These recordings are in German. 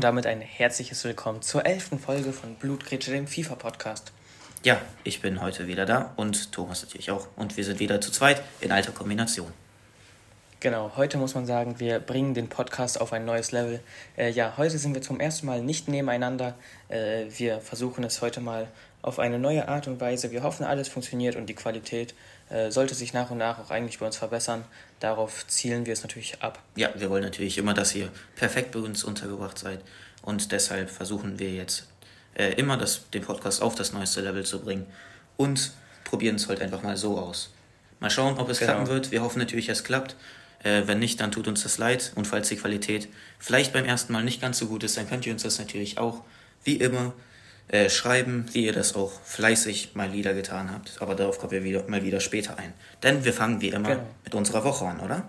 Und damit ein herzliches Willkommen zur elften Folge von Blutgrätsche, dem FIFA-Podcast. Ja, ich bin heute wieder da und Thomas natürlich auch. Und wir sind wieder zu zweit in alter Kombination. Genau, heute muss man sagen, wir bringen den Podcast auf ein neues Level. Äh, ja, heute sind wir zum ersten Mal nicht nebeneinander. Äh, wir versuchen es heute mal auf eine neue Art und Weise. Wir hoffen, alles funktioniert und die Qualität äh, sollte sich nach und nach auch eigentlich bei uns verbessern. Darauf zielen wir es natürlich ab. Ja, wir wollen natürlich immer, dass ihr perfekt bei uns untergebracht seid. Und deshalb versuchen wir jetzt äh, immer das, den Podcast auf das neueste Level zu bringen. Und probieren es halt einfach mal so aus. Mal schauen, ob es genau. klappen wird. Wir hoffen natürlich, es klappt. Äh, wenn nicht, dann tut uns das leid. Und falls die Qualität vielleicht beim ersten Mal nicht ganz so gut ist, dann könnt ihr uns das natürlich auch wie immer äh, schreiben, wie ihr das auch fleißig mal wieder getan habt. Aber darauf kommen wir wieder, mal wieder später ein. Denn wir fangen wie immer genau. mit unserer Woche an, oder?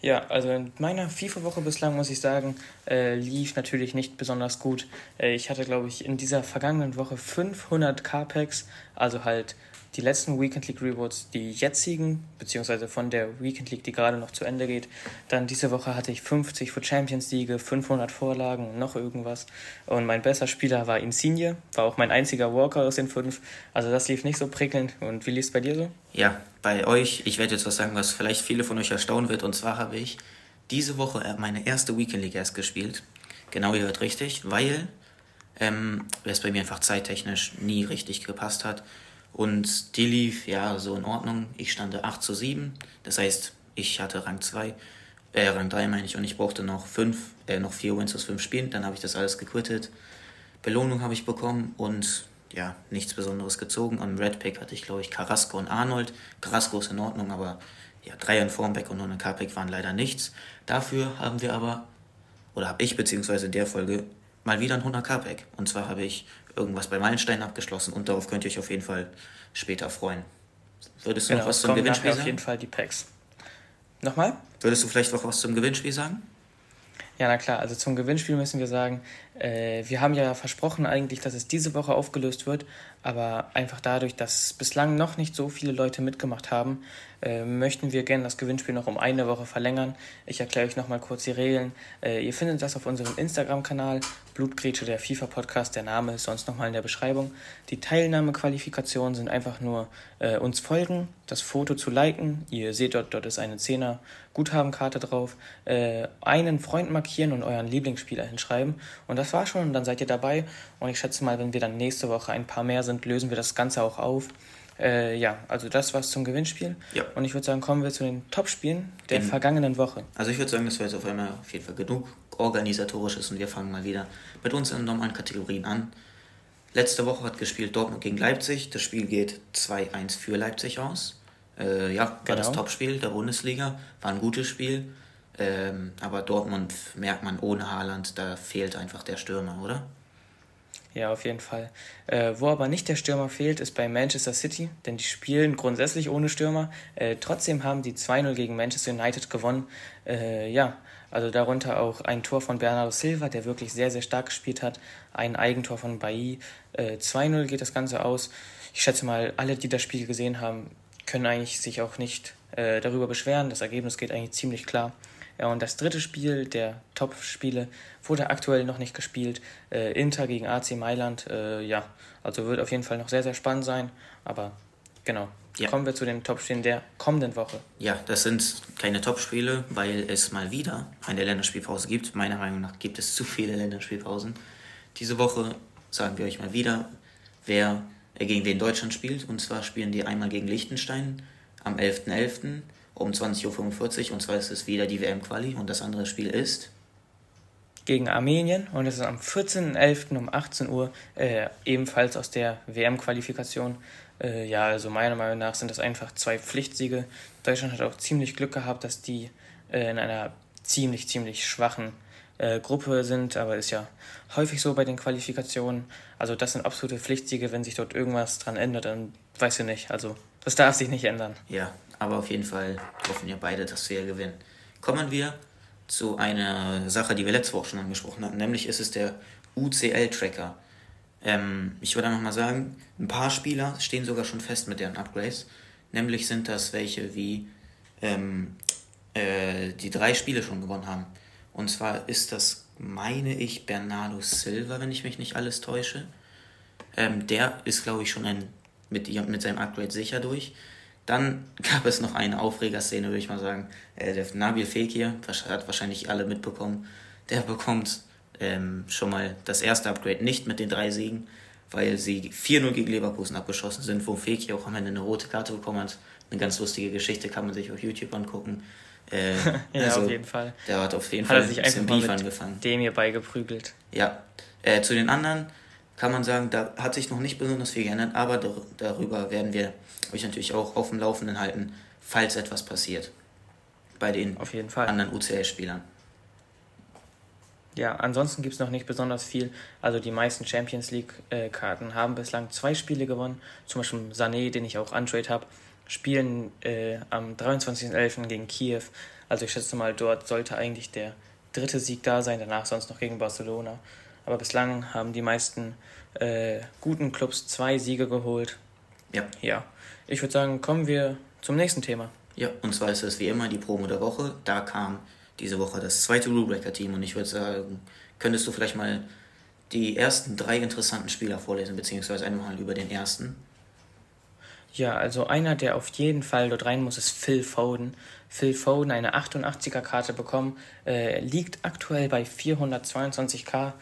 Ja, also in meiner FIFA-Woche bislang muss ich sagen, äh, lief natürlich nicht besonders gut. Äh, ich hatte, glaube ich, in dieser vergangenen Woche 500 Carpacks, also halt die letzten Weekend League Rewards, die jetzigen, beziehungsweise von der Weekend League, die gerade noch zu Ende geht. Dann diese Woche hatte ich 50 für Champions League, 500 Vorlagen noch irgendwas. Und mein bester Spieler war Insigne, war auch mein einziger Walker aus den fünf. Also das lief nicht so prickelnd. Und wie lief es bei dir so? Ja, bei euch, ich werde jetzt was sagen, was vielleicht viele von euch erstaunen wird. Und zwar habe ich diese Woche meine erste Weekend League erst gespielt. Genau, ihr hört richtig, weil ähm, es bei mir einfach zeittechnisch nie richtig gepasst hat. Und die lief ja so in Ordnung. Ich stand 8 zu 7. Das heißt, ich hatte Rang 2, äh, Rang 3 meine ich, und ich brauchte noch 5, äh, noch 4 Wins aus 5 Spielen. Dann habe ich das alles gequittet. Belohnung habe ich bekommen und ja, nichts Besonderes gezogen. Am Red Pack hatte ich, glaube ich, Carrasco und Arnold. Carrasco ist in Ordnung, aber ja, drei in Formback und nur ein Carpack waren leider nichts. Dafür haben wir aber, oder habe ich beziehungsweise in der Folge, mal wieder ein 100 Carpack. Und zwar habe ich irgendwas bei Meilenstein abgeschlossen und darauf könnt ihr euch auf jeden Fall später freuen. Würdest du genau, noch was zum Gewinnspiel sagen? Auf jeden Fall die Packs. Nochmal? Würdest du vielleicht noch was zum Gewinnspiel sagen? Ja, na klar, also zum Gewinnspiel müssen wir sagen, äh, wir haben ja versprochen eigentlich, dass es diese Woche aufgelöst wird, aber einfach dadurch, dass bislang noch nicht so viele Leute mitgemacht haben, äh, möchten wir gerne das Gewinnspiel noch um eine Woche verlängern. Ich erkläre euch nochmal kurz die Regeln. Äh, ihr findet das auf unserem Instagram-Kanal, Blutgrätsche der FIFA-Podcast, der Name ist sonst nochmal in der Beschreibung. Die Teilnahmequalifikationen sind einfach nur äh, uns folgen, das Foto zu liken. Ihr seht dort, dort ist eine 10er Guthabenkarte drauf. Äh, einen Freund markieren und euren Lieblingsspieler hinschreiben. Und das war schon, und dann seid ihr dabei. Und ich schätze mal, wenn wir dann nächste Woche ein paar mehr sind, lösen wir das Ganze auch auf. Äh, ja, also das war's zum Gewinnspiel. Ja. Und ich würde sagen, kommen wir zu den Topspielen der In, vergangenen Woche. Also ich würde sagen, das war jetzt auf einmal auf jeden Fall genug organisatorisches und wir fangen mal wieder mit unseren normalen Kategorien an. Letzte Woche hat gespielt Dortmund gegen Leipzig. Das Spiel geht 2-1 für Leipzig aus. Äh, ja, war genau. das Topspiel der Bundesliga. War ein gutes Spiel. Ähm, aber Dortmund merkt man ohne Haaland, da fehlt einfach der Stürmer, oder? Ja, auf jeden Fall. Äh, wo aber nicht der Stürmer fehlt, ist bei Manchester City, denn die spielen grundsätzlich ohne Stürmer. Äh, trotzdem haben die 2-0 gegen Manchester United gewonnen. Äh, ja, also darunter auch ein Tor von Bernardo Silva, der wirklich sehr, sehr stark gespielt hat. Ein Eigentor von Bailly. 2-0 geht das Ganze aus. Ich schätze mal, alle, die das Spiel gesehen haben, können eigentlich sich auch nicht äh, darüber beschweren. Das Ergebnis geht eigentlich ziemlich klar. Ja, und das dritte Spiel der Top-Spiele wurde aktuell noch nicht gespielt. Äh, Inter gegen AC Mailand. Äh, ja, also wird auf jeden Fall noch sehr, sehr spannend sein. Aber genau, ja. kommen wir zu den Top-Spielen der kommenden Woche. Ja, das sind keine Top-Spiele, weil es mal wieder eine Länderspielpause gibt. Meiner Meinung nach gibt es zu viele Länderspielpausen. Diese Woche sagen wir euch mal wieder, wer äh, gegen wen Deutschland spielt. Und zwar spielen die einmal gegen Liechtenstein am 11.11. .11 um 20.45 Uhr und zwar ist es wieder die WM-Quali und das andere Spiel ist gegen Armenien und es ist am 14.11. um 18 Uhr äh, ebenfalls aus der WM-Qualifikation. Äh, ja, also meiner Meinung nach sind das einfach zwei Pflichtsiege. Deutschland hat auch ziemlich Glück gehabt, dass die äh, in einer ziemlich, ziemlich schwachen äh, Gruppe sind, aber ist ja häufig so bei den Qualifikationen. Also das sind absolute Pflichtsiege. Wenn sich dort irgendwas dran ändert, dann weiß ich nicht. Also das darf sich nicht ändern. Ja, aber auf jeden Fall hoffen wir beide, dass wir gewinnen. Kommen wir zu einer Sache, die wir letzte Woche schon angesprochen hatten, nämlich ist es der UCL-Tracker. Ähm, ich würde einfach mal sagen, ein paar Spieler stehen sogar schon fest mit deren Upgrades. Nämlich sind das welche, wie ähm, äh, die drei Spiele schon gewonnen haben. Und zwar ist das meine ich, Bernardo Silva, wenn ich mich nicht alles täusche. Ähm, der ist, glaube ich, schon ein, mit, mit seinem Upgrade sicher durch. Dann gab es noch eine Aufregerszene, würde ich mal sagen. Äh, der Nabil Fekir, hat wahrscheinlich alle mitbekommen, der bekommt ähm, schon mal das erste Upgrade nicht mit den drei Siegen, weil sie 4-0 gegen Leverkusen abgeschossen sind, wo Fekir auch am Ende eine rote Karte bekommen hat. Eine ganz lustige Geschichte, kann man sich auf YouTube angucken. Äh, ja, also, auf jeden Fall. Der hat auf jeden hat Fall er sich einfach Beef mal angefangen. Dem hier beigeprügelt. Ja. Äh, zu den anderen kann man sagen, da hat sich noch nicht besonders viel geändert, aber darüber werden wir euch natürlich auch auf dem Laufenden halten, falls etwas passiert. Bei den anderen UCL-Spielern. Ja, ansonsten gibt es noch nicht besonders viel. Also die meisten Champions League-Karten haben bislang zwei Spiele gewonnen. Zum Beispiel Sané, den ich auch untrade habe, spielen äh, am 23.11. gegen Kiew. Also ich schätze mal, dort sollte eigentlich der dritte Sieg da sein, danach sonst noch gegen Barcelona. Aber bislang haben die meisten äh, guten Clubs zwei Siege geholt. Ja. Ja. Ich würde sagen, kommen wir zum nächsten Thema. Ja, und zwar ist es wie immer die Promo der Woche. Da kam diese Woche das zweite Rulebreaker-Team und ich würde sagen, könntest du vielleicht mal die ersten drei interessanten Spieler vorlesen, beziehungsweise einmal über den ersten. Ja, also einer, der auf jeden Fall dort rein muss, ist Phil Foden. Phil Foden, eine 88er Karte bekommen, äh, liegt aktuell bei 422k.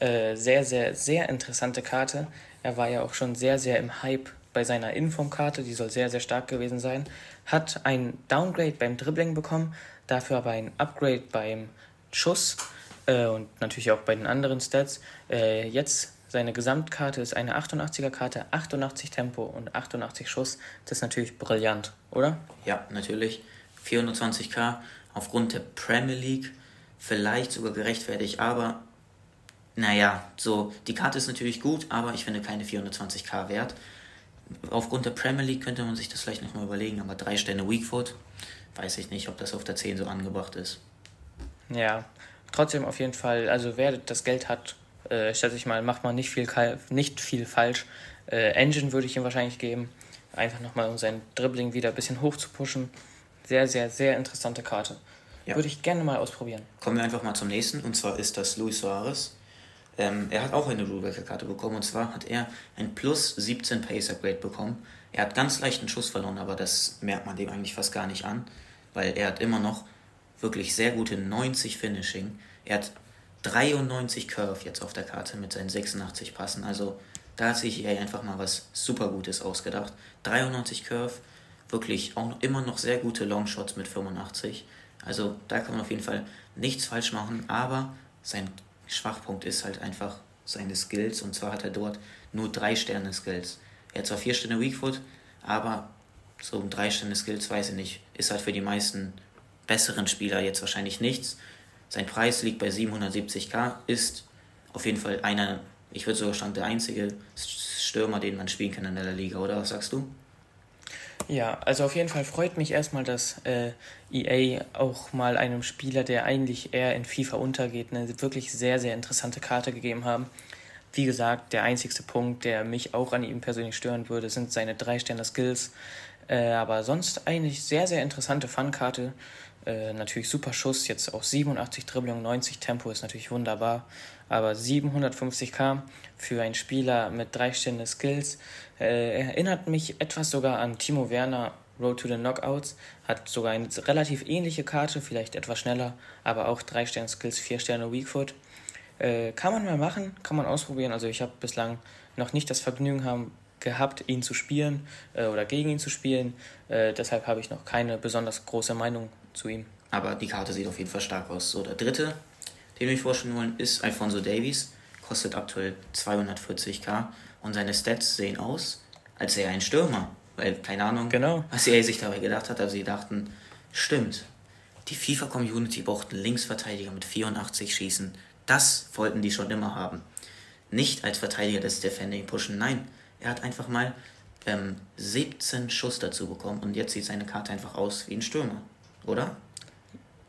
Äh, sehr, sehr, sehr interessante Karte. Er war ja auch schon sehr, sehr im Hype bei seiner Informkarte, die soll sehr, sehr stark gewesen sein. Hat ein Downgrade beim Dribbling bekommen, dafür aber ein Upgrade beim Schuss äh, und natürlich auch bei den anderen Stats. Äh, jetzt seine Gesamtkarte ist eine 88er Karte, 88 Tempo und 88 Schuss. Das ist natürlich brillant, oder? Ja, natürlich. 420k aufgrund der Premier League vielleicht sogar gerechtfertigt, aber naja, so, die Karte ist natürlich gut, aber ich finde keine 420k wert. Aufgrund der Premier League könnte man sich das vielleicht nochmal überlegen, aber drei Sterne Weakfoot, weiß ich nicht, ob das auf der 10 so angebracht ist. Ja, trotzdem auf jeden Fall, also wer das Geld hat, äh, schätze ich mal, macht man nicht viel, nicht viel falsch. Äh, Engine würde ich ihm wahrscheinlich geben, einfach nochmal um sein Dribbling wieder ein bisschen hoch zu pushen. Sehr, sehr, sehr interessante Karte. Ja. Würde ich gerne mal ausprobieren. Kommen wir einfach mal zum nächsten, und zwar ist das Luis Suarez. Ähm, er hat auch eine Rulebreaker-Karte bekommen und zwar hat er ein plus 17 Pace Upgrade bekommen. Er hat ganz leichten Schuss verloren, aber das merkt man dem eigentlich fast gar nicht an, weil er hat immer noch wirklich sehr gute 90 Finishing. Er hat 93 Curve jetzt auf der Karte mit seinen 86 Passen. Also da hat sich er einfach mal was super Gutes ausgedacht. 93 Curve, wirklich auch immer noch sehr gute Longshots mit 85. Also da kann man auf jeden Fall nichts falsch machen, aber sein Schwachpunkt ist halt einfach seine Skills und zwar hat er dort nur drei Sterne Skills. Er hat zwar vier Sterne Weakfoot, aber so um drei Sterne Skills weiß ich nicht. Ist halt für die meisten besseren Spieler jetzt wahrscheinlich nichts. Sein Preis liegt bei 770k, ist auf jeden Fall einer, ich würde sogar sagen, der einzige Stürmer, den man spielen kann in der Liga, oder was sagst du? Ja, also auf jeden Fall freut mich erstmal, dass äh, EA auch mal einem Spieler, der eigentlich eher in FIFA untergeht, eine wirklich sehr, sehr interessante Karte gegeben haben. Wie gesagt, der einzigste Punkt, der mich auch an ihm persönlich stören würde, sind seine drei Sterne Skills. Äh, aber sonst eigentlich sehr, sehr interessante Fun-Karte. Äh, natürlich super Schuss, jetzt auch 87 Dribbling, 90 Tempo ist natürlich wunderbar. Aber 750k für einen Spieler mit drei Sterne Skills äh, erinnert mich etwas sogar an Timo Werner Road to the Knockouts. Hat sogar eine relativ ähnliche Karte, vielleicht etwas schneller, aber auch drei Sterne Skills, vier Sterne Weakfoot. Äh, kann man mal machen, kann man ausprobieren. Also ich habe bislang noch nicht das Vergnügen haben, gehabt, ihn zu spielen äh, oder gegen ihn zu spielen. Äh, deshalb habe ich noch keine besonders große Meinung zu ihm. Aber die Karte sieht auf jeden Fall stark aus. So, der dritte, den wir vorstellen wollen, ist Alfonso Davies. Kostet aktuell 240k und seine Stats sehen aus, als wäre er ein Stürmer. Weil, keine Ahnung, genau. was er sich dabei gedacht hat, aber sie dachten, stimmt, die FIFA-Community braucht einen Linksverteidiger mit 84 Schießen. Das wollten die schon immer haben. Nicht als Verteidiger des Defending pushen, nein, er hat einfach mal ähm, 17 Schuss dazu bekommen und jetzt sieht seine Karte einfach aus wie ein Stürmer, oder?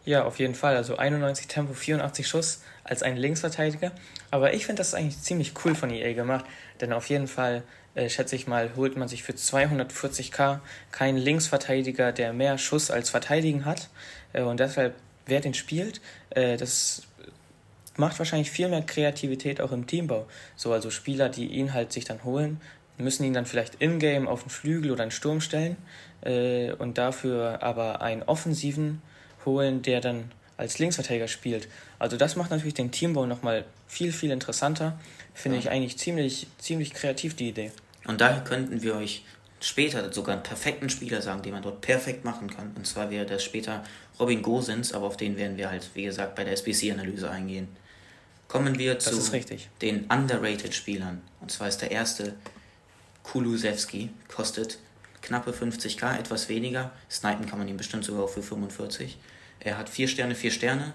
Ja, auf jeden Fall. Also 91 Tempo, 84 Schuss als ein Linksverteidiger. Aber ich finde das eigentlich ziemlich cool von EA gemacht, denn auf jeden Fall, äh, schätze ich mal, holt man sich für 240k keinen Linksverteidiger, der mehr Schuss als Verteidigen hat. Äh, und deshalb, wer den spielt, äh, das macht wahrscheinlich viel mehr Kreativität auch im Teambau. So, also Spieler, die ihn halt sich dann holen, müssen ihn dann vielleicht in-game auf den Flügel oder einen Sturm stellen äh, und dafür aber einen Offensiven holen, der dann als Linksverteidiger spielt. Also das macht natürlich den Teambau nochmal viel, viel interessanter. Finde ja. ich eigentlich ziemlich, ziemlich kreativ, die Idee. Und daher könnten wir euch später sogar einen perfekten Spieler sagen, den man dort perfekt machen kann. Und zwar wäre das später Robin Gosens, aber auf den werden wir halt, wie gesagt, bei der SBC-Analyse eingehen. Kommen wir zu den underrated Spielern. Und zwar ist der erste Kulusewski, kostet knappe 50k, etwas weniger. Snipen kann man ihn bestimmt sogar auch für 45. Er hat 4 Sterne, 4 Sterne,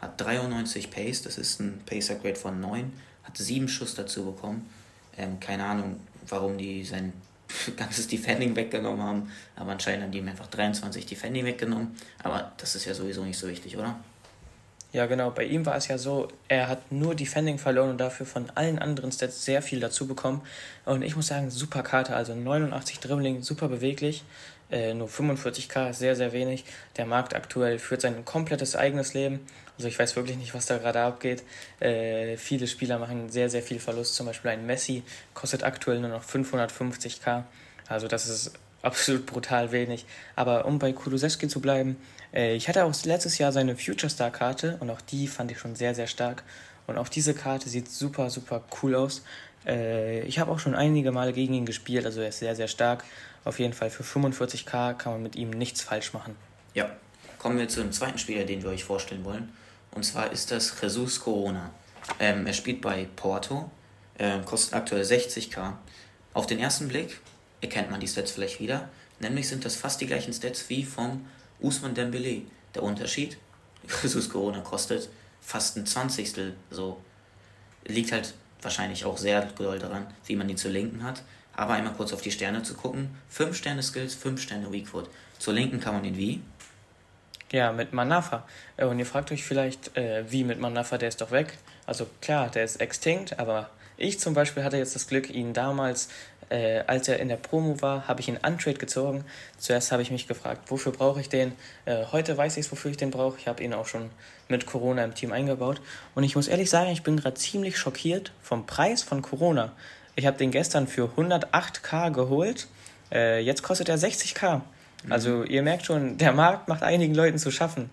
hat 93 Pace, das ist ein Pacer Grade von 9, hat 7 Schuss dazu bekommen. Ähm, keine Ahnung, warum die sein ganzes Defending weggenommen haben, aber anscheinend haben die ihm einfach 23 Defending weggenommen. Aber das ist ja sowieso nicht so wichtig, oder? Ja, genau. Bei ihm war es ja so, er hat nur Defending verloren und dafür von allen anderen Stats sehr viel dazu bekommen. Und ich muss sagen, super Karte, also 89 Dribbling, super beweglich. Äh, nur 45k ist sehr, sehr wenig. Der Markt aktuell führt sein komplettes eigenes Leben. Also ich weiß wirklich nicht, was da gerade abgeht. Äh, viele Spieler machen sehr, sehr viel Verlust. Zum Beispiel ein Messi kostet aktuell nur noch 550k. Also das ist absolut brutal wenig. Aber um bei Kulusewski zu bleiben, äh, ich hatte auch letztes Jahr seine Future Star Karte und auch die fand ich schon sehr, sehr stark. Und auch diese Karte sieht super, super cool aus. Äh, ich habe auch schon einige Male gegen ihn gespielt, also er ist sehr, sehr stark. Auf jeden Fall für 45k kann man mit ihm nichts falsch machen. Ja, kommen wir zum zweiten Spieler, den wir euch vorstellen wollen. Und zwar ist das Jesus Corona. Ähm, er spielt bei Porto, äh, kostet aktuell 60k. Auf den ersten Blick erkennt man die Stats vielleicht wieder. Nämlich sind das fast die gleichen Stats wie vom Usman Dembele. Der Unterschied, Jesus Corona kostet fast ein Zwanzigstel. So liegt halt wahrscheinlich auch sehr doll daran, wie man ihn zur Linken hat. Aber einmal kurz auf die Sterne zu gucken. 5 Sterne Skills, 5 Sterne Weakfoot. Zur Linken kann man ihn wie? Ja, mit Manafa. Äh, und ihr fragt euch vielleicht, äh, wie mit Manafa, der ist doch weg. Also klar, der ist extinct, aber ich zum Beispiel hatte jetzt das Glück, ihn damals äh, als er in der Promo war, habe ich ihn Untrade gezogen. Zuerst habe ich mich gefragt, wofür brauche ich den? Äh, heute weiß ich, wofür ich den brauche. Ich habe ihn auch schon mit Corona im Team eingebaut. Und ich muss ehrlich sagen, ich bin gerade ziemlich schockiert vom Preis von Corona. Ich habe den gestern für 108k geholt. Äh, jetzt kostet er 60k. Also mhm. ihr merkt schon, der Markt macht einigen Leuten zu schaffen.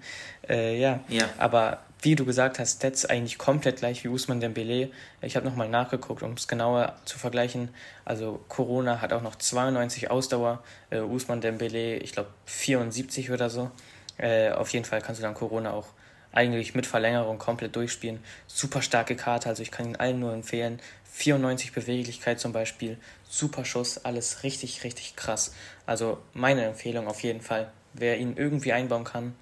Äh, ja. ja. Aber wie du gesagt hast, Stats eigentlich komplett gleich wie Usman Dembele. Ich habe nochmal nachgeguckt, um es genauer zu vergleichen. Also Corona hat auch noch 92 Ausdauer, äh, Usman Dembele, ich glaube 74 oder so. Äh, auf jeden Fall kannst du dann Corona auch eigentlich mit Verlängerung komplett durchspielen. Super starke Karte, also ich kann ihn allen nur empfehlen. 94 Beweglichkeit zum Beispiel, super Schuss, alles richtig, richtig krass. Also meine Empfehlung auf jeden Fall. Wer ihn irgendwie einbauen kann,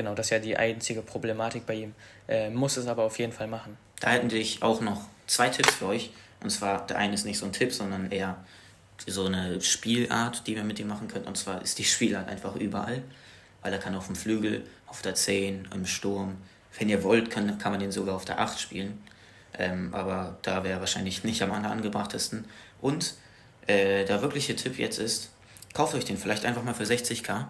Genau, das ist ja die einzige Problematik bei ihm. Äh, muss es aber auf jeden Fall machen. Da hätten ich auch noch zwei Tipps für euch. Und zwar, der eine ist nicht so ein Tipp, sondern eher so eine Spielart, die wir mit ihm machen können. Und zwar ist die Spielart einfach überall. Weil er kann auf dem Flügel, auf der 10, im Sturm. Wenn ihr wollt, kann, kann man den sogar auf der 8 spielen. Ähm, aber da wäre wahrscheinlich nicht am angebrachtesten. Und äh, der wirkliche Tipp jetzt ist, kauft euch den vielleicht einfach mal für 60k.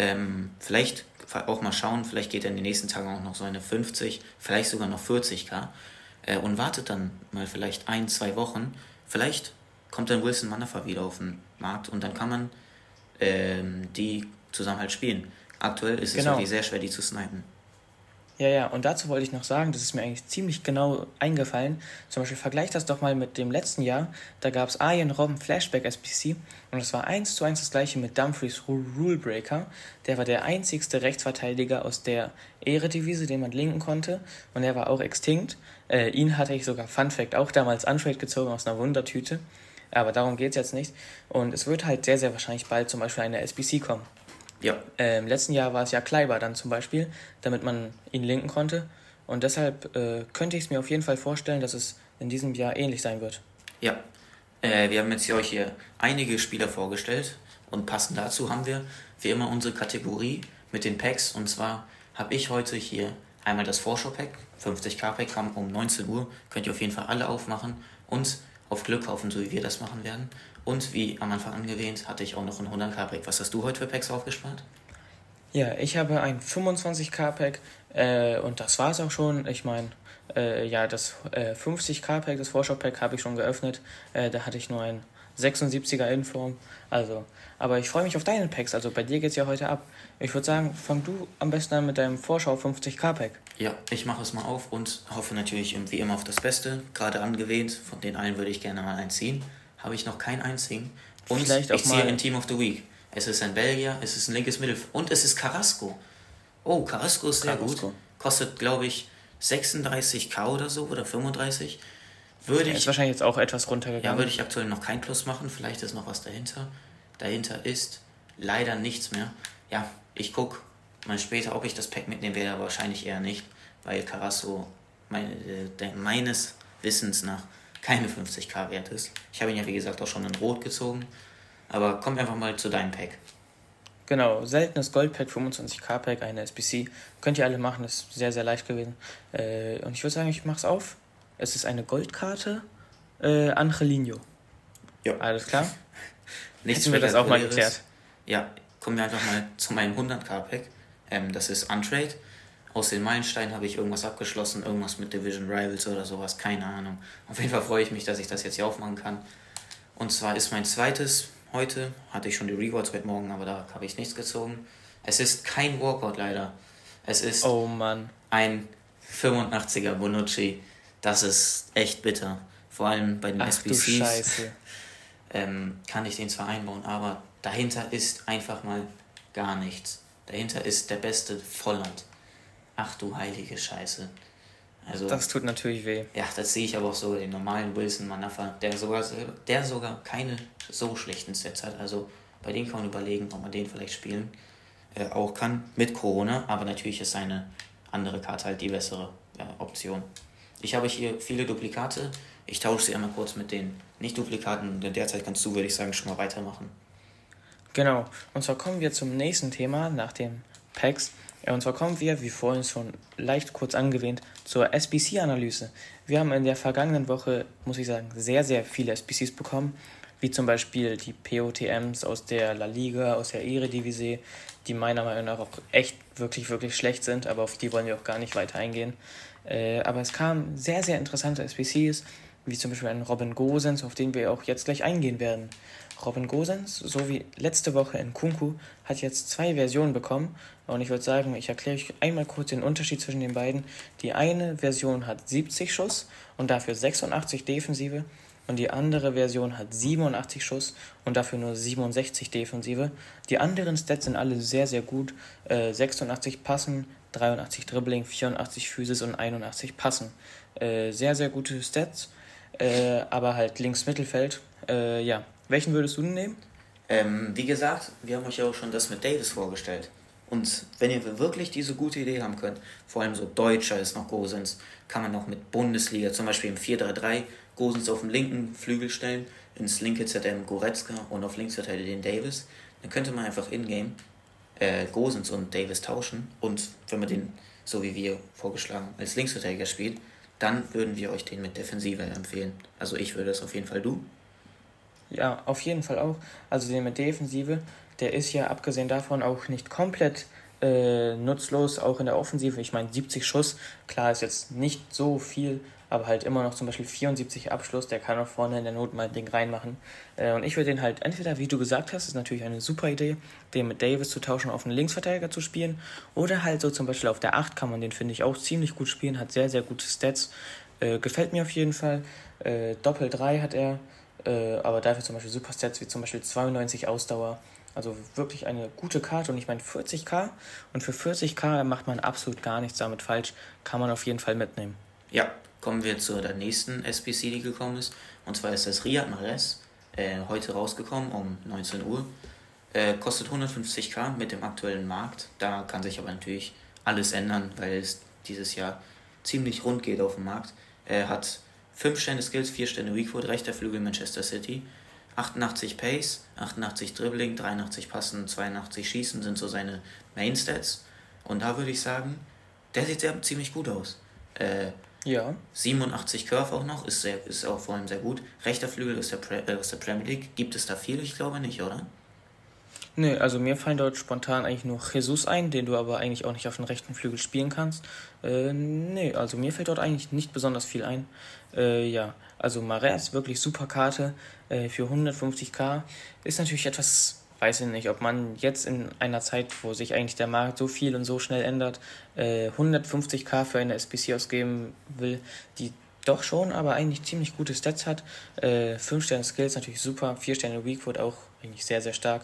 Ähm, vielleicht auch mal schauen, vielleicht geht er in den nächsten Tagen auch noch so eine 50, vielleicht sogar noch 40k äh, und wartet dann mal vielleicht ein, zwei Wochen. Vielleicht kommt dann Wilson Manafa wieder auf den Markt und dann kann man ähm, die zusammen halt spielen. Aktuell ist genau. es wirklich sehr schwer, die zu snipen. Ja, ja, und dazu wollte ich noch sagen, das ist mir eigentlich ziemlich genau eingefallen. Zum Beispiel vergleich das doch mal mit dem letzten Jahr. Da gab es Arjen Robben Flashback SPC und es war eins zu eins das gleiche mit Dumfries Rulebreaker. Der war der einzigste Rechtsverteidiger aus der Ehredivise, den man linken konnte und er war auch extinct. Äh, ihn hatte ich sogar, Fun Fact, auch damals Untrade gezogen aus einer Wundertüte. Aber darum geht es jetzt nicht. Und es wird halt sehr, sehr wahrscheinlich bald zum Beispiel eine SBC kommen. Ja. Äh, Im letzten Jahr war es ja Kleiber dann zum Beispiel, damit man ihn linken konnte. Und deshalb äh, könnte ich es mir auf jeden Fall vorstellen, dass es in diesem Jahr ähnlich sein wird. Ja. Äh, wir haben jetzt hier euch hier einige Spieler vorgestellt und passend dazu haben wir wie immer unsere Kategorie mit den Packs. Und zwar habe ich heute hier einmal das Vorschau-Pack, 50k-Pack, kam um 19 Uhr. Könnt ihr auf jeden Fall alle aufmachen und auf Glück kaufen, so wie wir das machen werden. Und wie am Anfang angewähnt, hatte ich auch noch ein 100k-Pack. Was hast du heute für Packs aufgespart? Ja, ich habe ein 25k-Pack äh, und das war es auch schon. Ich meine, Äh, ja, das äh, 50k-Pack, das Vorschau-Pack habe ich schon geöffnet. Äh, da hatte ich nur ein 76er Inform. Also, aber ich freue mich auf deine Packs. Also bei dir geht es ja heute ab. Ich würde sagen, fang du am besten an mit deinem Vorschau 50k Pack. Ja, ich mache es mal auf und hoffe natürlich wie immer auf das Beste. Gerade angewählt, von den allen würde ich gerne mal einziehen. Habe ich noch keinen einzigen. Und Vielleicht ich ziehe ein Team of the Week. Es ist ein Belgier, es ist ein linkes Mittelfeld und es ist Carrasco. Oh, Carrasco ist sehr Carrasco. gut. Kostet, glaube ich, 36k oder so oder 35. Würde ich, ist wahrscheinlich jetzt auch etwas runtergegangen. Ja, würde ich aktuell noch kein Plus machen. Vielleicht ist noch was dahinter. Dahinter ist leider nichts mehr. Ja, ich gucke mal später, ob ich das Pack mitnehmen werde, aber wahrscheinlich eher nicht, weil Carasso meine, äh, meines Wissens nach keine 50k wert ist. Ich habe ihn ja wie gesagt auch schon in Rot gezogen. Aber kommt einfach mal zu deinem Pack. Genau, seltenes Goldpack, 25k Pack, eine SBC. Könnt ihr alle machen, ist sehr, sehr leicht gewesen. Äh, und ich würde sagen, ich mache es auf. Es ist eine Goldkarte. Äh, Angelino. Ja. Alles klar? Nichts Hätten wir das auch mal geklärt. Ja, kommen wir einfach mal zu meinem 100k-Pack. Ähm, das ist Untrade. Aus den Meilensteinen habe ich irgendwas abgeschlossen, irgendwas mit Division Rivals oder sowas, keine Ahnung. Auf jeden Fall freue ich mich, dass ich das jetzt hier aufmachen kann. Und zwar ist mein zweites heute, hatte ich schon die Rewards heute Morgen, aber da habe ich nichts gezogen. Es ist kein Walkout leider. Es ist oh ein 85er Bonucci das ist echt bitter. Vor allem bei den Ach, SBCs ähm, kann ich den zwar einbauen, aber dahinter ist einfach mal gar nichts. Dahinter ist der beste Volland. Ach du heilige Scheiße. Also, das tut natürlich weh. Ja, das sehe ich aber auch so den normalen Wilson Manafa, der sogar, der sogar keine so schlechten Sets hat. Also bei dem kann man überlegen, ob man den vielleicht spielen äh, auch kann mit Corona, aber natürlich ist seine andere Karte halt die bessere ja, Option. Ich habe hier viele Duplikate. Ich tausche sie einmal kurz mit den Nicht-Duplikaten. In der Zeit kannst du, würde ich sagen, schon mal weitermachen. Genau. Und zwar kommen wir zum nächsten Thema nach den Packs. Und zwar kommen wir, wie vorhin schon leicht kurz angewähnt, zur SBC-Analyse. Wir haben in der vergangenen Woche, muss ich sagen, sehr, sehr viele SBCs bekommen, wie zum Beispiel die POTMs aus der La Liga, aus der Eredivisie, die meiner Meinung nach auch echt wirklich, wirklich schlecht sind, aber auf die wollen wir auch gar nicht weiter eingehen. Äh, aber es kamen sehr, sehr interessante SBCs, wie zum Beispiel ein Robin Gosens, auf den wir auch jetzt gleich eingehen werden. Robin Gosens, so wie letzte Woche in Kunku, hat jetzt zwei Versionen bekommen. Und ich würde sagen, ich erkläre euch einmal kurz den Unterschied zwischen den beiden. Die eine Version hat 70 Schuss und dafür 86 Defensive. Und die andere Version hat 87 Schuss und dafür nur 67 Defensive. Die anderen Stats sind alle sehr, sehr gut. Äh, 86 Passen, 83 Dribbling, 84 Physis und 81 Passen. Äh, sehr, sehr gute Stats, äh, aber halt links Mittelfeld. Äh, ja, welchen würdest du nehmen? Ähm, wie gesagt, wir haben euch ja auch schon das mit Davis vorgestellt. Und wenn ihr wirklich diese gute Idee haben könnt, vor allem so Deutscher ist noch Gosens, kann man auch mit Bundesliga, zum Beispiel im 4-3-3, Gosens auf den linken Flügel stellen, ins linke ZM Goretzka und auf links den Davis. Dann könnte man einfach in-game äh, Gosens und Davis tauschen und wenn man den, so wie wir vorgeschlagen, als Linksverteidiger spielt, dann würden wir euch den mit Defensive empfehlen. Also ich würde das auf jeden Fall du. Ja, auf jeden Fall auch. Also den mit Defensive, der ist ja abgesehen davon auch nicht komplett äh, nutzlos, auch in der Offensive. Ich meine, 70 Schuss, klar ist jetzt nicht so viel, aber halt immer noch zum Beispiel 74 Abschluss, der kann auch vorne in der Not mal ein Ding reinmachen. Äh, und ich würde den halt entweder, wie du gesagt hast, ist natürlich eine super Idee, den mit Davis zu tauschen, auf einen Linksverteidiger zu spielen, oder halt so zum Beispiel auf der 8 kann man den, finde ich, auch ziemlich gut spielen, hat sehr, sehr gute Stats. Äh, gefällt mir auf jeden Fall. Äh, Doppel 3 hat er, äh, aber dafür zum Beispiel super Stats wie zum Beispiel 92 Ausdauer. Also wirklich eine gute Karte und ich meine 40k und für 40k macht man absolut gar nichts damit falsch, kann man auf jeden Fall mitnehmen. Ja, kommen wir zu der nächsten SBC, die gekommen ist. Und zwar ist das Riyad Mahrez, äh, heute rausgekommen um 19 Uhr. Äh, kostet 150k mit dem aktuellen Markt. Da kann sich aber natürlich alles ändern, weil es dieses Jahr ziemlich rund geht auf dem Markt. Er hat 5 Sterne Skills, 4 Sterne Weakfoot, rechter Flügel Manchester City. 88 Pace, 88 Dribbling, 83 Passen, 82 Schießen sind so seine Main Stats. Und da würde ich sagen, der sieht sehr ziemlich gut aus. Äh, ja. 87 Curve auch noch, ist, sehr, ist auch vor allem sehr gut. Rechter Flügel ist der, Pre äh, ist der Premier League. Gibt es da viel? Ich glaube nicht, oder? Nee, also mir fallen dort spontan eigentlich nur Jesus ein, den du aber eigentlich auch nicht auf dem rechten Flügel spielen kannst. Äh, nee, also mir fällt dort eigentlich nicht besonders viel ein. Äh, ja, also Marais, wirklich super Karte äh, für 150k. Ist natürlich etwas, weiß ich nicht, ob man jetzt in einer Zeit, wo sich eigentlich der Markt so viel und so schnell ändert, äh, 150k für eine SPC ausgeben will, die doch schon, aber eigentlich ziemlich gute Stats hat. Äh, 5 Sterne Skills natürlich super, 4 Sterne Weakfoot auch eigentlich sehr, sehr stark.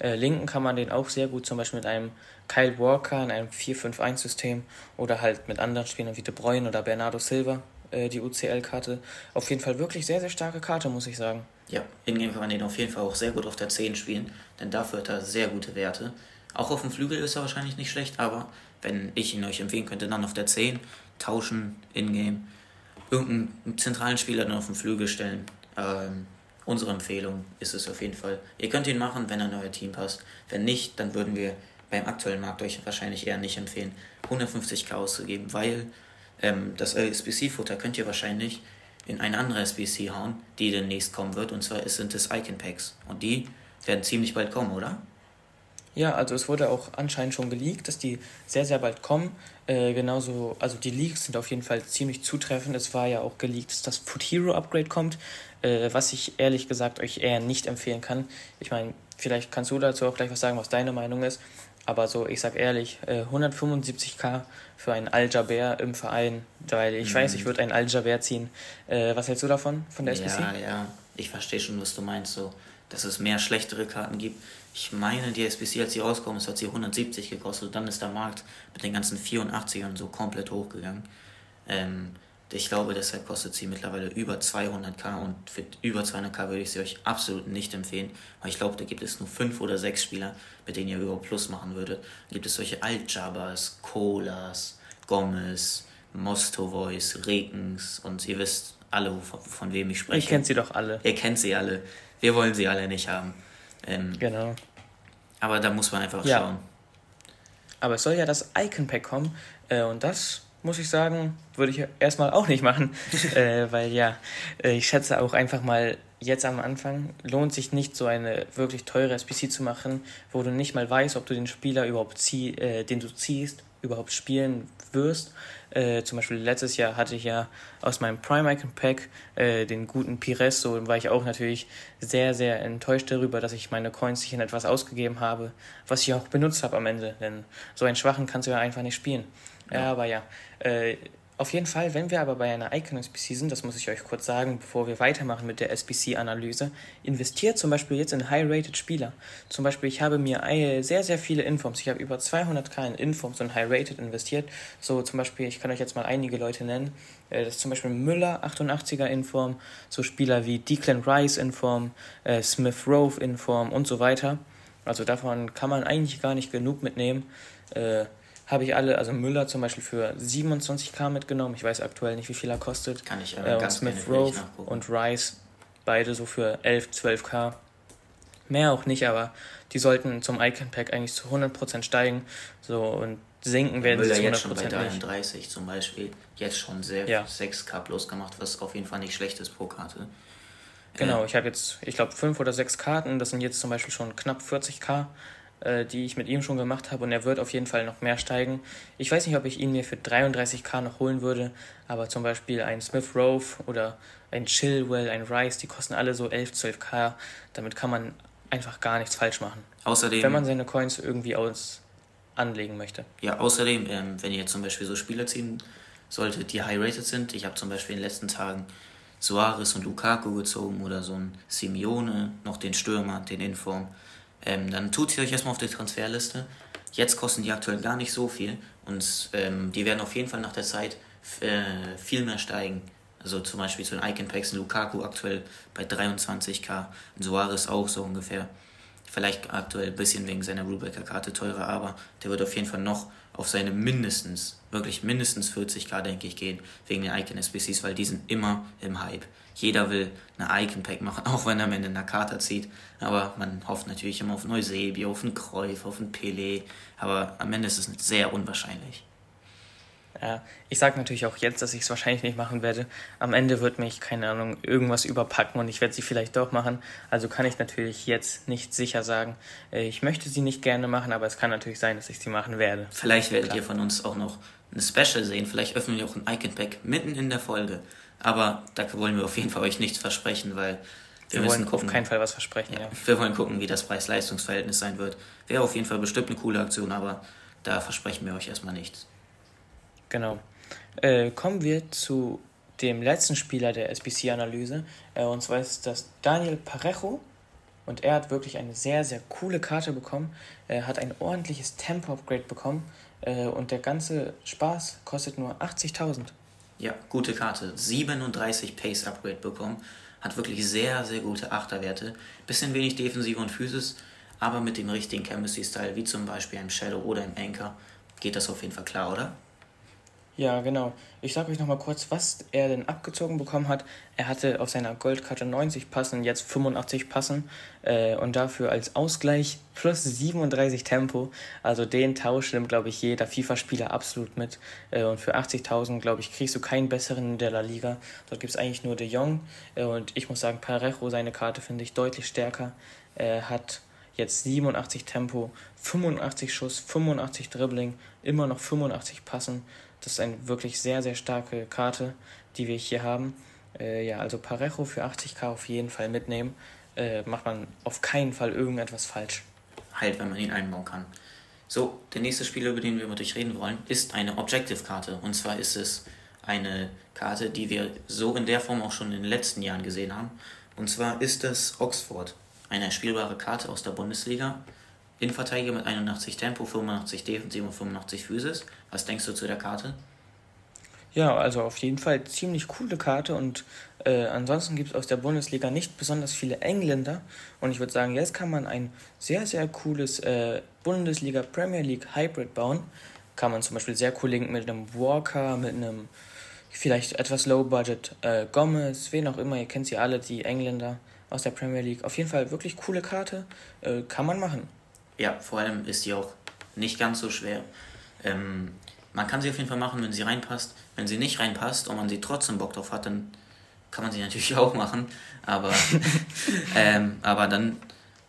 Äh, linken kann man den auch sehr gut, zum Beispiel mit einem Kyle Walker in einem 4-5-1-System oder halt mit anderen Spielern wie De Bruyne oder Bernardo Silva, äh, die UCL-Karte. Auf jeden Fall wirklich sehr, sehr starke Karte, muss ich sagen. Ja, in-game kann man den auf jeden Fall auch sehr gut auf der 10 spielen, denn dafür hat er sehr gute Werte. Auch auf dem Flügel ist er wahrscheinlich nicht schlecht, aber wenn ich ihn euch empfehlen könnte, dann auf der 10 tauschen in-game. Irgendeinen zentralen Spieler dann auf den Flügel stellen. Ähm, unsere Empfehlung ist es auf jeden Fall. Ihr könnt ihn machen, wenn er in euer Team passt. Wenn nicht, dann würden wir beim aktuellen Markt euch wahrscheinlich eher nicht empfehlen, 150k auszugeben, weil ähm, das SBC-Futter könnt ihr wahrscheinlich in eine andere SBC hauen, die demnächst kommen wird, und zwar sind es Icon Packs. Und die werden ziemlich bald kommen, oder? Ja, also es wurde auch anscheinend schon geleakt, dass die sehr, sehr bald kommen. Äh, genauso, also die Leaks sind auf jeden Fall ziemlich zutreffend. Es war ja auch geleakt, dass das Foot Hero Upgrade kommt, äh, was ich ehrlich gesagt euch eher nicht empfehlen kann. Ich meine, vielleicht kannst du dazu auch gleich was sagen, was deine Meinung ist. Aber so, ich sag ehrlich, äh, 175k für einen Al-Jaber im Verein, weil ich mhm. weiß, ich würde einen Al-Jaber ziehen. Äh, was hältst du davon, von der SPC? Ja, ja, ich verstehe schon, was du meinst, so, dass es mehr schlechtere Karten gibt. Ich meine, die SPC, als sie rauskommt, hat sie 170 gekostet. Dann ist der Markt mit den ganzen 84ern so komplett hochgegangen. Ähm, ich glaube, deshalb kostet sie mittlerweile über 200k und für über 200k würde ich sie euch absolut nicht empfehlen, weil ich glaube, da gibt es nur 5 oder 6 Spieler, mit denen ihr über Plus machen würdet. Da gibt es solche Altjabas, Colas, Gomez, Mostovois, Rekens und ihr wisst alle, von, von wem ich spreche. Ihr kennt sie doch alle. Ihr kennt sie alle. Wir wollen sie alle nicht haben. Ähm, genau. Aber da muss man einfach ja. schauen. Aber es soll ja das Icon Pack kommen äh, und das muss ich sagen, würde ich erstmal auch nicht machen, äh, weil ja, äh, ich schätze auch einfach mal jetzt am Anfang lohnt sich nicht so eine wirklich teure SPC zu machen, wo du nicht mal weißt, ob du den Spieler überhaupt zieh, äh, den du ziehst, überhaupt spielen wirst. Äh, zum Beispiel letztes Jahr hatte ich ja aus meinem Prime Icon Pack äh, den guten Pires, so war ich auch natürlich sehr, sehr enttäuscht darüber, dass ich meine Coins nicht in etwas ausgegeben habe, was ich auch benutzt habe am Ende, denn so einen schwachen kannst du ja einfach nicht spielen. Ja, aber ja. Äh, auf jeden Fall, wenn wir aber bei einer Icon-SBC sind, das muss ich euch kurz sagen, bevor wir weitermachen mit der SBC-Analyse, investiert zum Beispiel jetzt in High-Rated Spieler. Zum Beispiel, ich habe mir sehr, sehr viele Informs, ich habe über 200k in Informs und High-Rated investiert. So zum Beispiel, ich kann euch jetzt mal einige Leute nennen. Äh, das ist zum Beispiel Müller, 88er Inform, so Spieler wie Declan Rice Inform, äh, Smith Rove Inform und so weiter. Also davon kann man eigentlich gar nicht genug mitnehmen. Habe ich alle, also Müller zum Beispiel für 27k mitgenommen. Ich weiß aktuell nicht, wie viel er kostet. Kann ich aber äh, ganz Smith Rove und Rice beide so für 11, 12k. Mehr auch nicht, aber die sollten zum Icon Pack eigentlich zu 100% steigen. So und sinken werden Müller sie zu 100% jetzt schon bei 33 nicht. zum Beispiel. Jetzt schon sehr ja. 6k plus gemacht, was auf jeden Fall nicht schlecht ist pro Karte. Genau, ich habe jetzt, ich glaube, 5 oder 6 Karten. Das sind jetzt zum Beispiel schon knapp 40k äh, die ich mit ihm schon gemacht habe und er wird auf jeden Fall noch mehr steigen. Ich weiß nicht, ob ich ihn mir für 33k noch holen würde, aber zum Beispiel ein Smith Rove oder ein Chilwell, ein Rice, die kosten alle so 11, 12k. Damit kann man einfach gar nichts falsch machen. Außerdem, wenn man seine Coins irgendwie aus anlegen möchte. Ja, außerdem, ähm, wenn ihr zum Beispiel so Spieler ziehen solltet, die high-rated sind, ich habe zum Beispiel in den letzten Tagen Suarez und Lukaku gezogen oder so ein Simeone, noch den Stürmer, den Inform ähm, dann tut sie euch erstmal auf die Transferliste. Jetzt kosten die aktuell gar nicht so viel und ähm, die werden auf jeden Fall nach der Zeit äh, viel mehr steigen. Also zum Beispiel zu den Icon Packs, Lukaku aktuell bei 23k, Suarez auch so ungefähr. Vielleicht aktuell ein bisschen wegen seiner Rubecker-Karte teurer, aber der wird auf jeden Fall noch auf seine mindestens, wirklich mindestens 40k, denke ich, gehen, wegen den Icon-SBCs, weil die sind immer im Hype. Jeder will eine Icon-Pack machen, auch wenn er am Ende eine Karte zieht. Aber man hofft natürlich immer auf Neusebi, auf einen Kreuf, auf einen Pelé. Aber am Ende ist es sehr unwahrscheinlich. Ja, ich sage natürlich auch jetzt, dass ich es wahrscheinlich nicht machen werde. Am Ende wird mich, keine Ahnung, irgendwas überpacken und ich werde sie vielleicht doch machen. Also kann ich natürlich jetzt nicht sicher sagen. Äh, ich möchte sie nicht gerne machen, aber es kann natürlich sein, dass ich sie machen werde. Vielleicht werdet Klar. ihr von uns auch noch ein Special sehen. Vielleicht öffnen wir auch ein Icon Pack mitten in der Folge. Aber da wollen wir auf jeden Fall euch nichts versprechen, weil wir, wir wollen gucken, auf keinen Fall was versprechen. Ja, ja. Wir wollen gucken, wie das Preis-Leistungs-Verhältnis sein wird. Wäre auf jeden Fall bestimmt eine coole Aktion, aber da versprechen wir euch erstmal nichts. Genau. Äh, kommen wir zu dem letzten Spieler der SBC-Analyse. Äh, und zwar ist das Daniel Parejo. Und er hat wirklich eine sehr, sehr coole Karte bekommen. Er hat ein ordentliches Tempo-Upgrade bekommen. Äh, und der ganze Spaß kostet nur 80.000. Ja, gute Karte. 37 Pace-Upgrade bekommen. Hat wirklich sehr, sehr gute Achterwerte. Bisschen wenig Defensive und Physis. Aber mit dem richtigen Chemistry-Style, wie zum Beispiel einem Shadow oder einem Anchor, geht das auf jeden Fall klar, oder? Ja, genau. Ich sage euch nochmal kurz, was er denn abgezogen bekommen hat. Er hatte auf seiner Goldkarte 90 Passen, jetzt 85 Passen äh, und dafür als Ausgleich plus 37 Tempo. Also den Tausch nimmt, glaube ich, jeder FIFA-Spieler absolut mit. Äh, und für 80.000, glaube ich, kriegst du keinen besseren in der La Liga. Dort gibt es eigentlich nur De Jong. Äh, und ich muss sagen, Parejo, seine Karte finde ich deutlich stärker. Er hat jetzt 87 Tempo, 85 Schuss, 85 Dribbling, immer noch 85 Passen. Das ist eine wirklich sehr, sehr starke Karte, die wir hier haben. Äh, ja, also Parejo für 80k auf jeden Fall mitnehmen. Äh, macht man auf keinen Fall irgendetwas falsch. Halt, wenn man ihn einbauen kann. So, der nächste Spieler, über den wir mit euch reden wollen, ist eine Objective-Karte. Und zwar ist es eine Karte, die wir so in der Form auch schon in den letzten Jahren gesehen haben. Und zwar ist es Oxford, eine spielbare Karte aus der Bundesliga. Innenverteidiger mit 81 Tempo, 85 Defensiv und 85 Physis. Was denkst du zu der Karte? Ja, also auf jeden Fall ziemlich coole Karte und äh, ansonsten gibt es aus der Bundesliga nicht besonders viele Engländer und ich würde sagen, jetzt kann man ein sehr, sehr cooles äh, Bundesliga Premier League Hybrid bauen. Kann man zum Beispiel sehr cool linken mit einem Walker, mit einem vielleicht etwas Low Budget äh, Gomez, wen auch immer, ihr kennt sie alle, die Engländer aus der Premier League. Auf jeden Fall wirklich coole Karte, äh, kann man machen. Ja, vor allem ist die auch nicht ganz so schwer. Ähm, man kann sie auf jeden Fall machen, wenn sie reinpasst. Wenn sie nicht reinpasst und man sie trotzdem Bock drauf hat, dann kann man sie natürlich auch machen. Aber, ähm, aber dann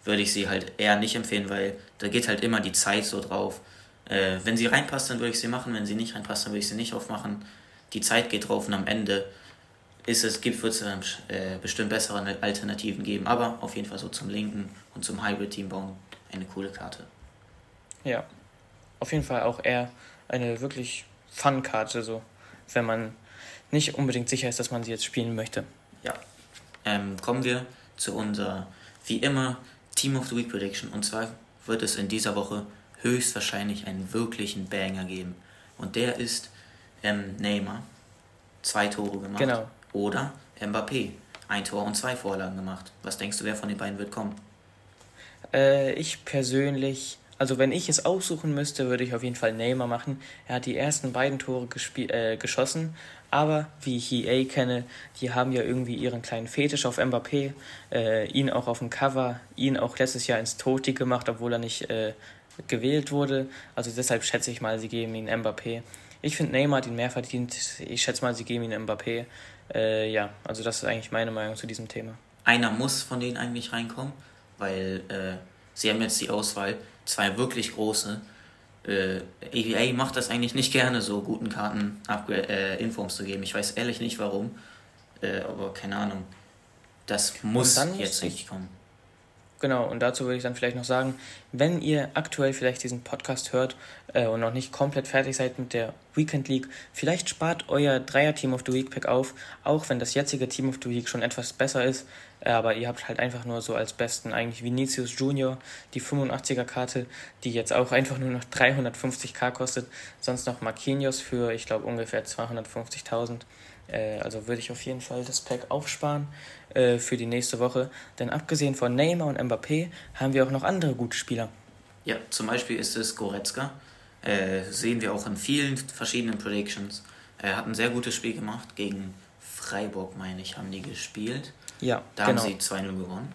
würde ich sie halt eher nicht empfehlen, weil da geht halt immer die Zeit so drauf. Äh, wenn sie reinpasst, dann würde ich sie machen. Wenn sie nicht reinpasst, dann würde ich sie nicht aufmachen. Die Zeit geht drauf und am Ende ist es, gibt es äh, bestimmt bessere Alternativen geben. Aber auf jeden Fall so zum Linken und zum Hybrid-Team bauen eine coole Karte. Ja, auf jeden Fall auch eher eine wirklich Fun-Karte, so, wenn man nicht unbedingt sicher ist, dass man sie jetzt spielen möchte. Ja. Ähm, kommen wir zu unserer, wie immer, Team of the Week Prediction. Und zwar wird es in dieser Woche höchstwahrscheinlich einen wirklichen Banger geben. Und der ist ähm, Neymar, zwei Tore gemacht. Genau. Oder Mbappé, ein Tor und zwei Vorlagen gemacht. Was denkst du, wer von den beiden wird kommen? Äh, ich persönlich, also wenn ich es aussuchen müsste, würde ich auf jeden Fall Neymar machen. Er hat die ersten beiden Tore äh, geschossen, aber wie ich EA kenne, die haben ja irgendwie ihren kleinen Fetisch auf Mbappé, äh, ihn auch auf dem Cover, ihn auch letztes Jahr ins Toti gemacht, obwohl er nicht äh, gewählt wurde. Also deshalb schätze ich mal, sie geben ihn Mbappé. Ich finde Neymar hat ihn mehr verdient. Ich schätze mal, sie geben ihn Mbappé. Äh, ja, also das ist eigentlich meine Meinung zu diesem Thema. Einer muss von denen eigentlich reinkommen weil äh, sie haben jetzt die Auswahl, zwei wirklich große. Äh, EVA macht das eigentlich nicht gerne, so guten Karten äh, Informs zu geben. Ich weiß ehrlich nicht warum, äh, aber keine Ahnung. Das muss jetzt nicht kommen. Genau, und dazu würde ich dann vielleicht noch sagen, wenn ihr aktuell vielleicht diesen Podcast hört äh, und noch nicht komplett fertig seid mit der Weekend League, vielleicht spart euer Dreier Team of the Week Pack auf, auch wenn das jetzige Team of the Week schon etwas besser ist, äh, aber ihr habt halt einfach nur so als besten eigentlich Vinicius Junior, die 85er Karte, die jetzt auch einfach nur noch 350k kostet, sonst noch Marquinhos für, ich glaube, ungefähr 250.000. Äh, also würde ich auf jeden Fall das Pack aufsparen äh, für die nächste Woche. Denn abgesehen von Neymar und Mbappé haben wir auch noch andere gute Spieler. Ja, zum Beispiel ist es Goretzka. Äh, sehen wir auch in vielen verschiedenen Predictions. Er hat ein sehr gutes Spiel gemacht. Gegen Freiburg, meine ich, haben die gespielt. Ja, da genau. haben sie 2-0 gewonnen.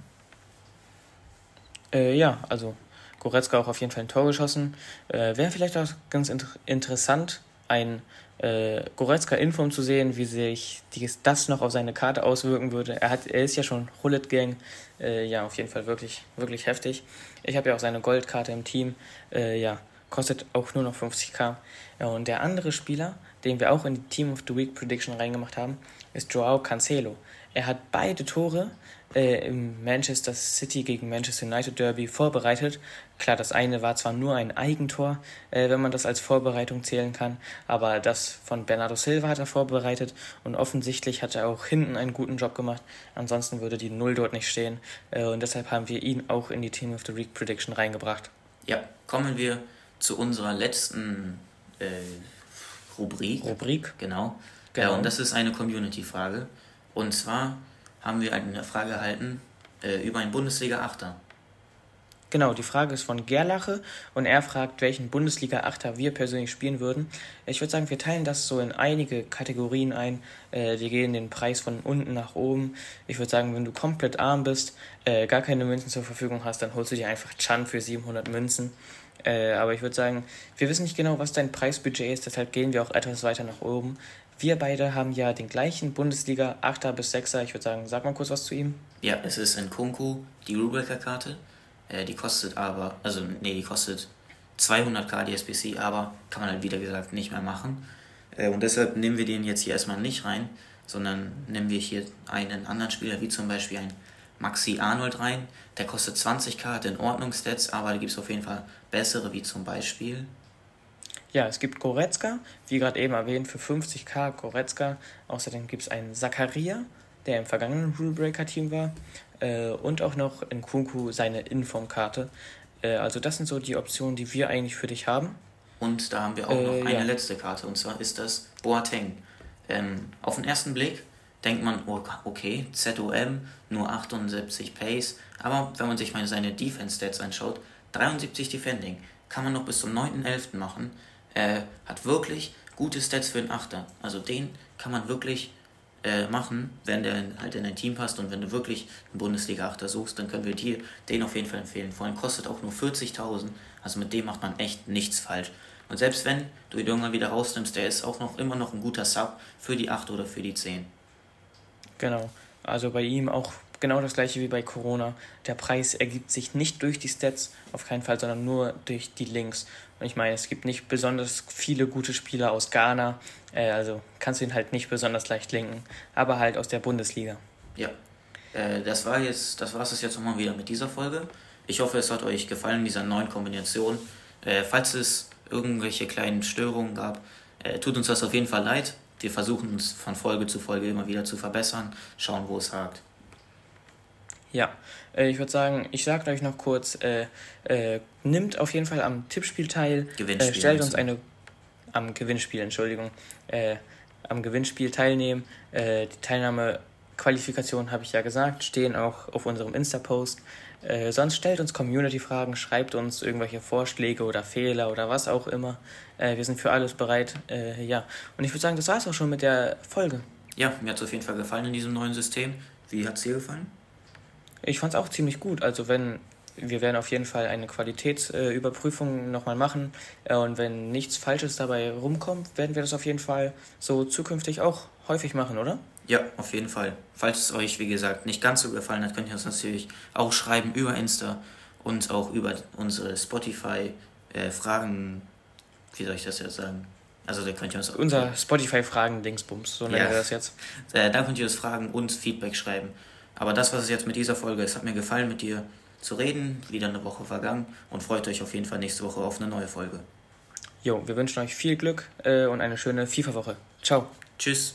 Äh, ja, also Goretzka auch auf jeden Fall ein Tor geschossen. Äh, Wäre vielleicht auch ganz inter interessant, ein äh, Goretzka Inform zu sehen, wie sich dies, das noch auf seine Karte auswirken würde. Er, hat, er ist ja schon Roulette Gang. Äh, ja, auf jeden Fall wirklich, wirklich heftig. Ich habe ja auch seine Goldkarte im Team. Äh, ja, kostet auch nur noch 50k. Ja, und der andere Spieler, den wir auch in die Team of the Week Prediction reingemacht haben, ist Joao Cancelo. Er hat beide Tore äh, im Manchester City gegen Manchester United Derby vorbereitet. Klar, das eine war zwar nur ein Eigentor, äh, wenn man das als Vorbereitung zählen kann, aber das von Bernardo Silva hat er vorbereitet und offensichtlich hat er auch hinten einen guten Job gemacht. Ansonsten würde die Null dort nicht stehen äh, und deshalb haben wir ihn auch in die Team of the Week Prediction reingebracht. Ja, kommen wir zu unserer letzten äh, Rubrik. Rubrik. Genau. genau. Ja, und das ist eine Community-Frage. Und zwar haben wir eine Frage erhalten äh, über einen Bundesliga-Achter. Genau, die Frage ist von Gerlache und er fragt, welchen Bundesliga-Achter wir persönlich spielen würden. Ich würde sagen, wir teilen das so in einige Kategorien ein. Äh, wir gehen den Preis von unten nach oben. Ich würde sagen, wenn du komplett arm bist, äh, gar keine Münzen zur Verfügung hast, dann holst du dir einfach Chan für 700 Münzen. Äh, aber ich würde sagen, wir wissen nicht genau, was dein Preisbudget ist, deshalb gehen wir auch etwas weiter nach oben. Wir beide haben ja den gleichen Bundesliga 8er bis 6er. Ich würde sagen, sag mal kurz was zu ihm. Ja, es ist in Kunku die Rubecker-Karte. Äh, die kostet aber, also nee, die kostet 200k die SBC, aber kann man halt wieder gesagt nicht mehr machen. Äh, und deshalb nehmen wir den jetzt hier erstmal nicht rein, sondern nehmen wir hier einen anderen Spieler, wie zum Beispiel ein Maxi Arnold rein. Der kostet 20k, hat in Ordnung Stats, aber da gibt es auf jeden Fall bessere, wie zum Beispiel ja, es gibt Goretzka, wie gerade eben erwähnt, für 50k Goretzka. Außerdem gibt es einen Zakaria, der im vergangenen Rulebreaker-Team war. Äh, und auch noch in Kunku seine Inform-Karte. Äh, also das sind so die Optionen, die wir eigentlich für dich haben. Und da haben wir auch äh, noch eine ja. letzte Karte, und zwar ist das Boateng. Ähm, auf den ersten Blick denkt man, oh, okay, ZOM, nur 78 Pace. Aber wenn man sich mal seine Defense-Stats anschaut, 73 Defending, kann man noch bis zum 9.11. machen. Äh, hat wirklich gute Stats für einen Achter. Also den kann man wirklich äh, machen, wenn der halt in dein Team passt und wenn du wirklich einen Bundesliga-Achter suchst, dann können wir dir den auf jeden Fall empfehlen. Vor allem kostet auch nur 40.000, also mit dem macht man echt nichts falsch. Und selbst wenn du ihn irgendwann wieder rausnimmst, der ist auch noch immer noch ein guter Sub für die 8 oder für die 10. Genau, also bei ihm auch genau das gleiche wie bei Corona. Der Preis ergibt sich nicht durch die Stats, auf keinen Fall, sondern nur durch die Links. Und ich meine, es gibt nicht besonders viele gute Spieler aus Ghana, äh, also kannst du ihn halt nicht besonders leicht linken, aber halt aus der Bundesliga. Ja, äh, das war jetzt, das war es jetzt nochmal wieder mit dieser Folge. Ich hoffe, es hat euch gefallen dieser neuen Kombination. Äh, falls es irgendwelche kleinen Störungen gab, äh, tut uns das auf jeden Fall leid. Wir versuchen uns von Folge zu Folge immer wieder zu verbessern, schauen, wo es hakt. Ja, äh, ich würde sagen, ich sage euch noch kurz, äh, äh, nimmt auf jeden Fall am Tippspiel teil, äh, stellt uns eine, am Gewinnspiel, Entschuldigung, äh, am Gewinnspiel teilnehmen. Äh, die Teilnahmequalifikation habe ich ja gesagt, stehen auch auf unserem Insta-Post. sonst stellt uns Community-Fragen, schreibt uns irgendwelche Vorschläge oder Fehler oder was auch immer. wir sind für alles bereit. ja, und ich würde sagen, das war es auch schon mit der Folge. Ja, mir hat es auf jeden Fall gefallen in diesem neuen System. Wie hat es dir gefallen? Ich fand es auch ziemlich gut. Also wenn wir werden auf jeden Fall eine Qualitätsüberprüfung äh, nochmal machen äh, und wenn nichts Falsches dabei rumkommt, werden wir das auf jeden Fall so zukünftig auch häufig machen, oder? Ja, auf jeden Fall. Falls es euch, wie gesagt, nicht ganz so gefallen hat, könnt ihr uns natürlich auch schreiben über Insta und auch über unsere Spotify-Fragen. Äh, wie soll ich das jetzt sagen? Also da könnt ihr uns Unser Spotify-Fragen-Dingsbums, so nennen ja. wir das jetzt. Äh, da könnt ihr uns Fragen und Feedback schreiben. Aber das, was es jetzt mit dieser Folge ist, hat mir gefallen, mit dir zu reden. Wieder eine Woche vergangen und freut euch auf jeden Fall nächste Woche auf eine neue Folge. Jo, wir wünschen euch viel Glück äh, und eine schöne FIFA-Woche. Ciao. Tschüss.